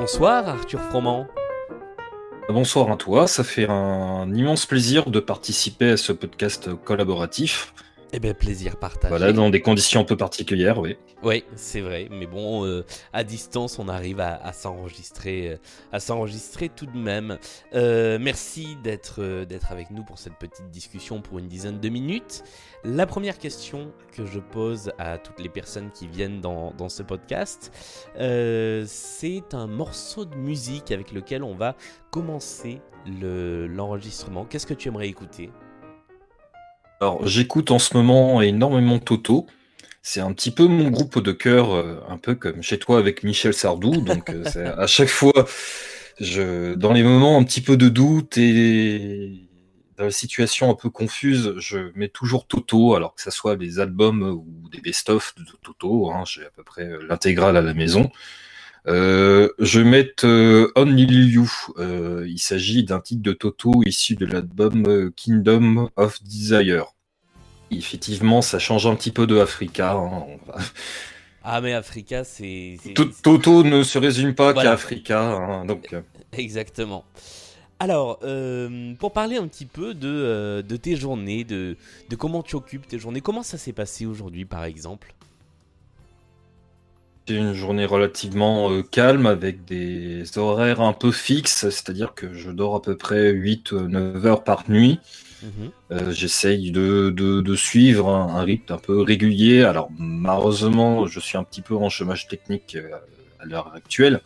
Bonsoir Arthur Froment. Bonsoir à toi, ça fait un immense plaisir de participer à ce podcast collaboratif. Eh bien, plaisir partagé. Voilà, dans des conditions un peu particulières, oui. Oui, c'est vrai, mais bon, euh, à distance, on arrive à, s'enregistrer, euh, à s'enregistrer tout de même. Euh, merci d'être, d'être avec nous pour cette petite discussion pour une dizaine de minutes. La première question que je pose à toutes les personnes qui viennent dans, dans ce podcast, c'est un morceau de musique avec lequel on va commencer le, l'enregistrement. Qu'est-ce que tu aimerais écouter? Alors, j'écoute en ce moment énormément Toto. C'est un petit peu mon groupe de cœur, euh, un peu comme chez toi avec Michel Sardou. Donc, euh, à chaque fois, je, dans les moments un petit peu de doute et dans la situation un peu confuse, je mets toujours Toto, alors que ce soit des albums ou des best-of de Toto. Hein, J'ai à peu près l'intégrale à la maison. Euh, je vais mettre Only You. il s'agit d'un titre de Toto issu de l'album Kingdom of Desire. Effectivement, ça change un petit peu de Africa. Hein. Ah mais Africa, c'est... Toto ne se résume pas qu'à Africa. Hein, donc... Euh. Exactement. Alors, euh, pour parler un petit peu de, de tes journées, de, de, comment tu occupes tes journées, comment ça s'est passé aujourd'hui par exemple? C'est une journée relativement euh, calme avec des horaires un peu fixes, c'est-à-dire que je dors à peu près 8-9 heures par nuit. Mhm. Euh, j'essaye de, suivre un, rythme un peu régulier. Alors malheureusement, je suis un petit peu en chômage technique euh, à l'heure actuelle.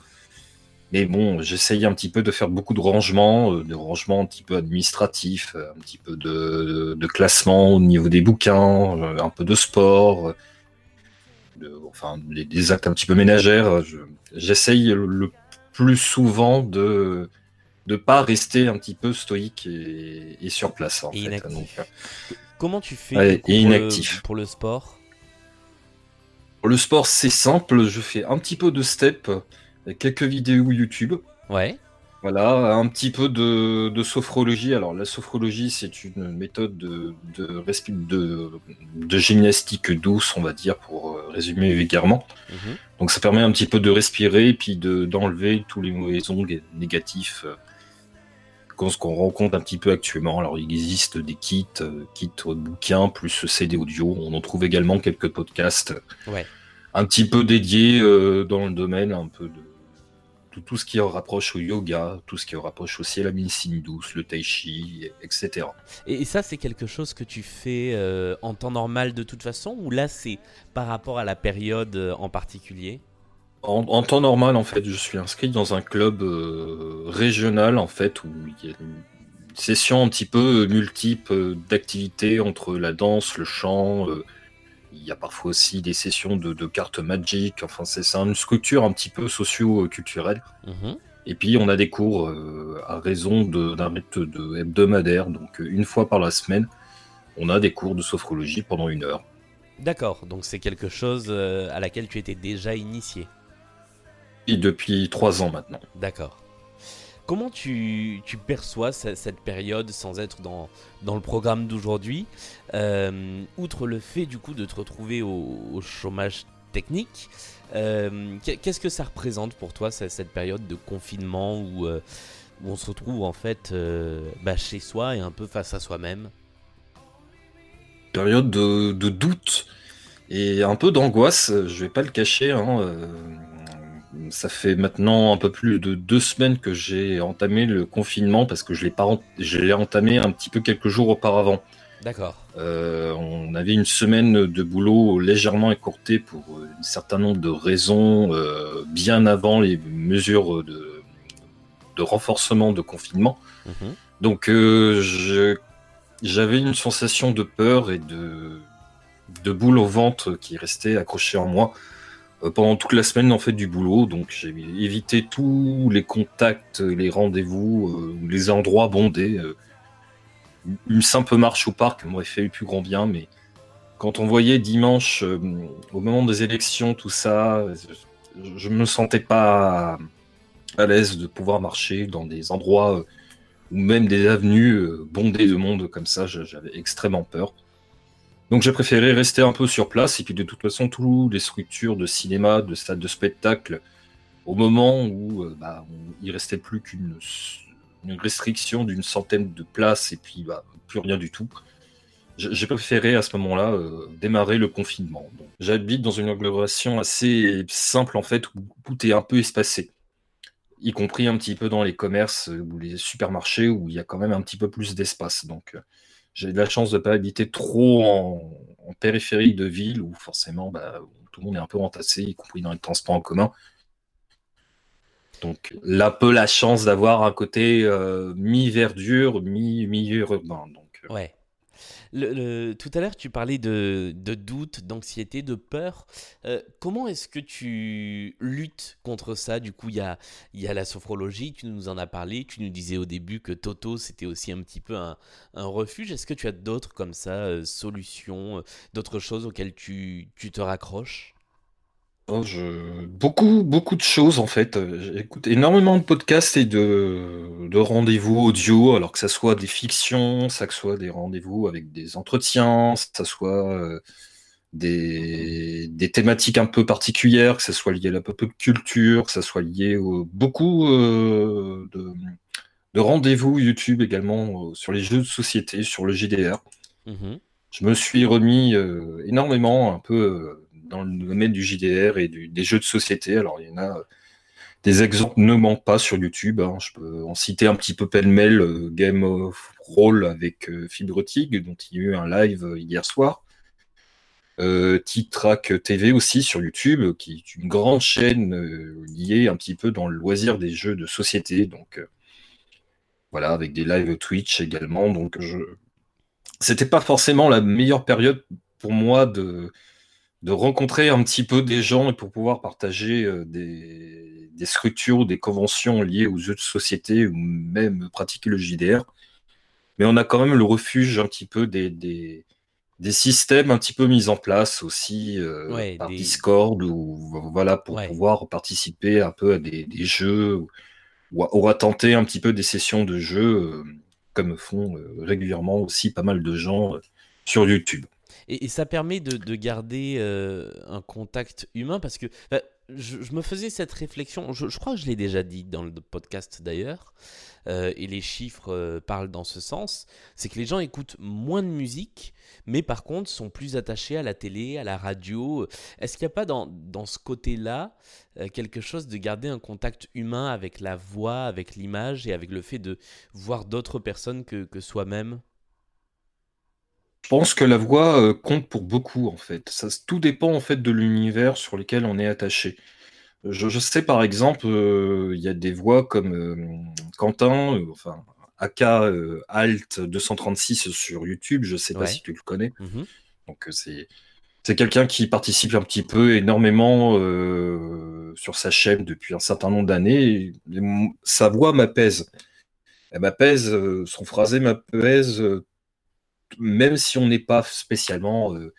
Mais bon, j'essaye un petit peu de faire beaucoup de rangements, de rangements un petit peu administratifs, un petit peu de, de classement au niveau des bouquins, un peu de sport enfin des, actes un petit peu ménagères. J'essaye le plus souvent de ne pas rester un petit peu stoïque et, sur place. En fait. Euh, Comment tu fais pour, inactif. Le, pour le sport? Pour le sport, c'est simple. Je fais un petit peu de step, quelques vidéos YouTube. Ouais. Voilà, un petit peu de, sophrologie. Alors, la sophrologie, c'est une méthode de, de, gymnastique douce, on va dire, pour euh, résumer vulgairement. Mhm. Donc, ça permet un petit peu de respirer et puis d'enlever tous les mauvais ongles négatifs euh, qu'on rencontre un petit peu actuellement. Alors, il existe des kits, euh, kits bouquins, plus CD audio. On en trouve également quelques podcasts un petit peu dédiés dans le domaine, un peu de tout, ce qui rapproche au yoga, tout ce qui rapproche aussi à la médecine douce, le tai chi, etc. Et, ça, c'est quelque chose que tu fais euh, en temps normal de toute façon, ou là, c'est par rapport à la période euh, en particulier? En, temps normal, en fait, je suis inscrit dans un club euh, régional, en fait, où il y a une session un petit peu multiple d'activités entre la danse, le chant, il y a parfois aussi des sessions de, cartes Magic. Enfin, c'est une structure un petit peu socio-culturelle. Mhm. Et puis, on a des cours euh, à raison d'un rythme de hebdomadaire. Donc, euh, une fois par la semaine, on a des cours de sophrologie pendant une heure. D'accord. Donc, c'est quelque chose euh, à laquelle tu étais déjà initié. Et depuis trois ans maintenant. D'accord. Comment tu, perçois cette, période sans être dans, dans le programme d'aujourd'hui? Euh, Outre le fait du coup de te retrouver au, chômage technique, euh, qu'est-ce que ça représente pour toi cette, période de confinement où, euh, où, on se retrouve en fait bah, chez soi et un peu face à soi-même? Période de, de, doute et un peu d'angoisse, je vais pas le cacher. Hein, ça fait maintenant un peu plus de deux semaines que j'ai entamé le confinement parce que je l'ai entamé un petit peu quelques jours auparavant. D'accord. Euh, on avait une semaine de boulot légèrement écourtée pour un certain nombre de raisons euh, bien avant les mesures de, renforcement de confinement. Mhm. Donc euh, j'avais une sensation de peur et de, de boule au ventre qui restait accrochée en moi pendant toute la semaine en fait du boulot. Donc j'ai évité tous les contacts, les rendez-vous, les endroits bondés. Euh. une simple marche au parc m'aurait fait plus grand bien, mais quand on voyait dimanche, au moment des élections, tout ça, je, ne me sentais pas à l'aise de pouvoir marcher dans des endroits ou même des avenues bondées de monde comme ça. J'avais extrêmement peur. Donc j'ai préféré rester un peu sur place et puis de toute façon toutes les structures de cinéma, de stade de spectacle au moment où bah, il restait plus qu'une restriction d'une centaine de places et puis bah, plus rien du tout. J'ai préféré à ce moment-là démarrer le confinement. J'habite dans une agglomération assez simple en fait où tout est un peu espacé y compris un petit peu dans les commerces ou les supermarchés où il y a quand même un petit peu plus d'espace. Donc, j'ai de la chance de ne pas habiter trop en, périphérie de ville où forcément bah, tout le monde est un peu entassé, y compris dans les transports en commun. Donc là, peu la chance d'avoir un côté euh, mi-verdure, mi-milieu urbain. Donc, euh. Ouais tout à l'heure, tu parlais de, doute, d'anxiété, de peur. Euh, comment est-ce que tu luttes contre ça? Du coup, il y a, y a la sophrologie, tu nous en as parlé. Tu nous disais au début que Toto, c'était aussi un petit peu un, refuge. Est-ce que tu as d'autres comme ça, solutions, d'autres choses auxquelles tu te raccroches? Oh, je... Beaucoup, beaucoup de choses en fait. J'écoute énormément de podcasts et de, de rendez-vous audio, alors que ça soit des fictions, ça que soit des rendez-vous avec des entretiens, ça soit euh, des, des thématiques un peu particulières, que ça soit lié à la pop culture, que ça soit lié au beaucoup euh, de, de rendez-vous YouTube également euh, sur les jeux de société, sur le GDR. Mmh je me suis remis énormément un peu dans le domaine du JDR et des jeux de société. Alors, il y en a des exemples ne manquent pas sur YouTube. Hein. Je peux en citer un petit peu pêle-mêle euh, Game of Roll avec euh, dont il y a eu un live euh, hier soir. T-Track TV aussi sur YouTube, qui est une grande chaîne liée un petit peu dans le loisir des jeux de société. Donc voilà, avec des lives Twitch également. Donc je c'était pas forcément la meilleure période pour moi de de rencontrer un petit peu des gens et pour pouvoir partager euh, des, structures ou des conventions liées aux jeux de société ou même pratiquer le JDR. Mais on a quand même le refuge un petit peu des, des, systèmes un petit peu mis en place aussi euh, par Discord ou voilà pour pouvoir participer un peu à des, jeux ou, ou, à tenter un petit peu des sessions de jeux euh, comme font régulièrement aussi pas mal de gens sur YouTube. Et, ça permet de, garder euh, un contact humain parce que bah, je, me faisais cette réflexion, je, crois que je l'ai déjà dit dans le podcast d'ailleurs, euh, et les chiffres euh, parlent dans ce sens, c'est que les gens écoutent moins de musique, mais par contre sont plus attachés à la télé, à la radio. Est-ce qu'il n'y a pas dans, dans ce côté-là quelque chose de garder un contact humain avec la voix, avec l'image et avec le fait de voir d'autres personnes que, que soi-même? Je pense que la voix euh, compte pour beaucoup en fait. Ça, tout dépend en fait de l'univers sur lequel on est attaché. Je, sais par exemple, euh, il y a des voix comme euh, Quentin, enfin AK Alt 236 sur YouTube. Je sais pas si tu le connais. Mmh Donc c'est c'est quelqu'un qui participe un petit peu énormément sur sa chaîne depuis un certain nombre d'années. Sa voix m'apaise. Elle m'apaise, son phrasé m'apaise même si on n'est pas spécialement euh,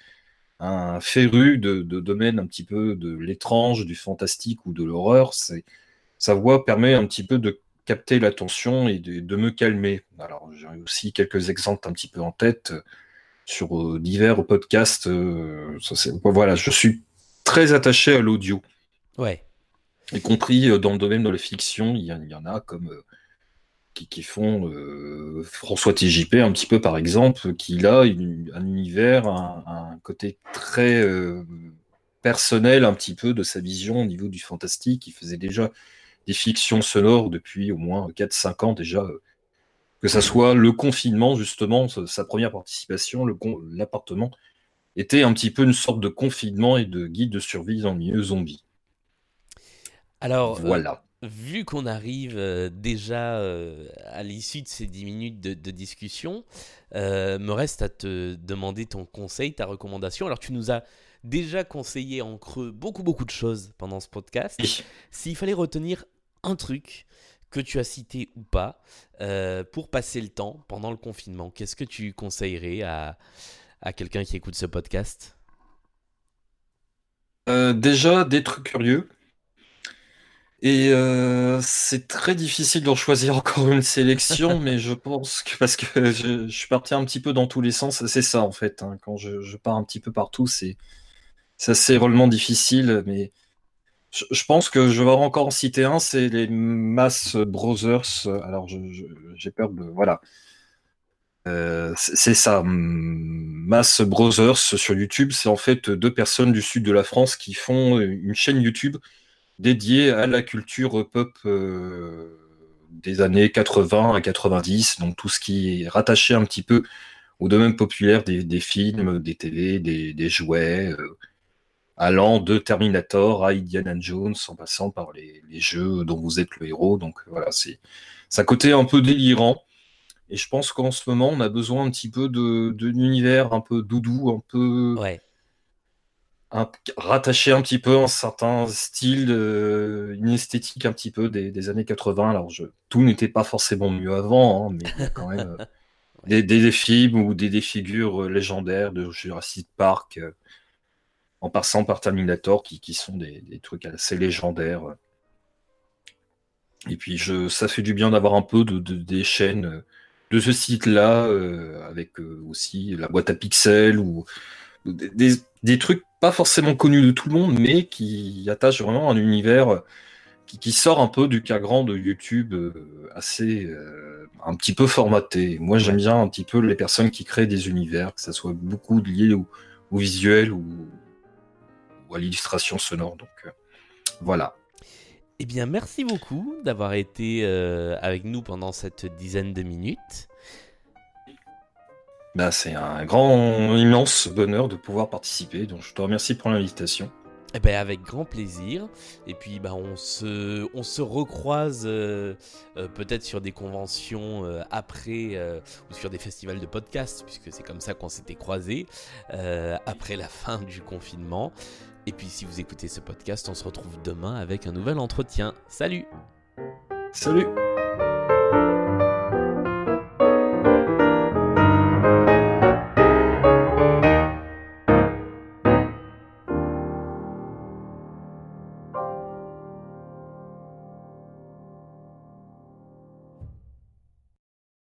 un féru de, domaine un petit peu de l'étrange, du fantastique ou de l'horreur, sa voix permet un petit peu de capter l'attention et de, me calmer. Alors j'ai aussi quelques exemples un petit peu en tête euh, sur euh, divers podcasts. voilà, je suis très attaché à l'audio. Ouais. Y compris dans le domaine de la fiction, il y, y en a comme qui, font euh, François TJP un petit peu par exemple, qui a un univers, un, côté très euh, personnel un petit peu de sa vision au niveau du fantastique. Il faisait déjà des fictions sonores depuis au moins 4-5 ans déjà. Que ça soit le confinement, justement, sa première participation, l'appartement, était un petit peu une sorte de confinement et de guide de survie dans le milieu zombie. Alors, voilà vu qu'on arrive euh, déjà euh, à l'issue de ces 10 minutes de, discussion, euh, me reste à te demander ton conseil, ta recommandation. Alors tu nous as déjà conseillé en creux beaucoup beaucoup de choses pendant ce podcast. S'il fallait retenir un truc que tu as cité ou pas pour passer le temps pendant le confinement, qu'est-ce que tu conseillerais à, à quelqu'un qui écoute ce podcast? Déjà d'être curieux et euh, c'est très difficile d'en choisir encore une sélection, mais je pense que parce que je, suis parti un petit peu dans tous les sens, c'est ça en fait. Hein. quand je, pars un petit peu partout, c'est assez relevant difficile, mais Je, pense que je vais encore en citer un, c'est les Mass Brothers. Alors, j'ai peur de. Voilà. Euh, c'est ça. Mass Brothers sur YouTube, c'est en fait deux personnes du sud de la France qui font une chaîne YouTube dédiée à la culture pop euh, des années 80 à 90, donc tout ce qui est rattaché un petit peu au domaine populaire des, films, des télé, des, jouets, euh, allant de Terminator à Indiana Jones, en passant par les, jeux dont vous êtes le héros. Donc voilà, c'est un côté un peu délirant. Et je pense qu'en ce moment, on a besoin un petit peu de, univers un peu doudou, un peu. Rattaché un petit peu un certain style, une esthétique un petit peu des, années 80. Alors, je, tout n'était pas forcément mieux avant, hein, mais il y a quand même euh, des, des, films ou des, figures euh, légendaires de Jurassic Park, euh, en passant par Terminator, qui, qui sont des, trucs assez légendaires. Et puis, je, ça fait du bien d'avoir un peu de, des chaînes de ce site-là, euh, avec aussi la boîte à pixels ou des, trucs pas forcément connus de tout le monde, mais qui attachent vraiment un univers qui, sort un peu du cadran de YouTube euh, assez un petit peu formaté. Moi, j'aime bien un petit peu les personnes qui créent des univers, que ça soit beaucoup lié au, visuel ou, à l'illustration sonore. Donc voilà. Eh bien, merci beaucoup d'avoir été euh, avec nous pendant cette dizaine de minutes. Bah, c'est un grand, immense bonheur de pouvoir participer, donc je te remercie pour l'invitation. Eh ben, avec grand plaisir. Et puis bah, on, se, on se recroise euh, euh, peut-être sur des conventions après ou sur des festivals de podcasts, puisque c'est comme ça qu'on s'était croisés après la fin du confinement. Et puis si vous écoutez ce podcast, on se retrouve demain avec un nouvel entretien. Salut Salut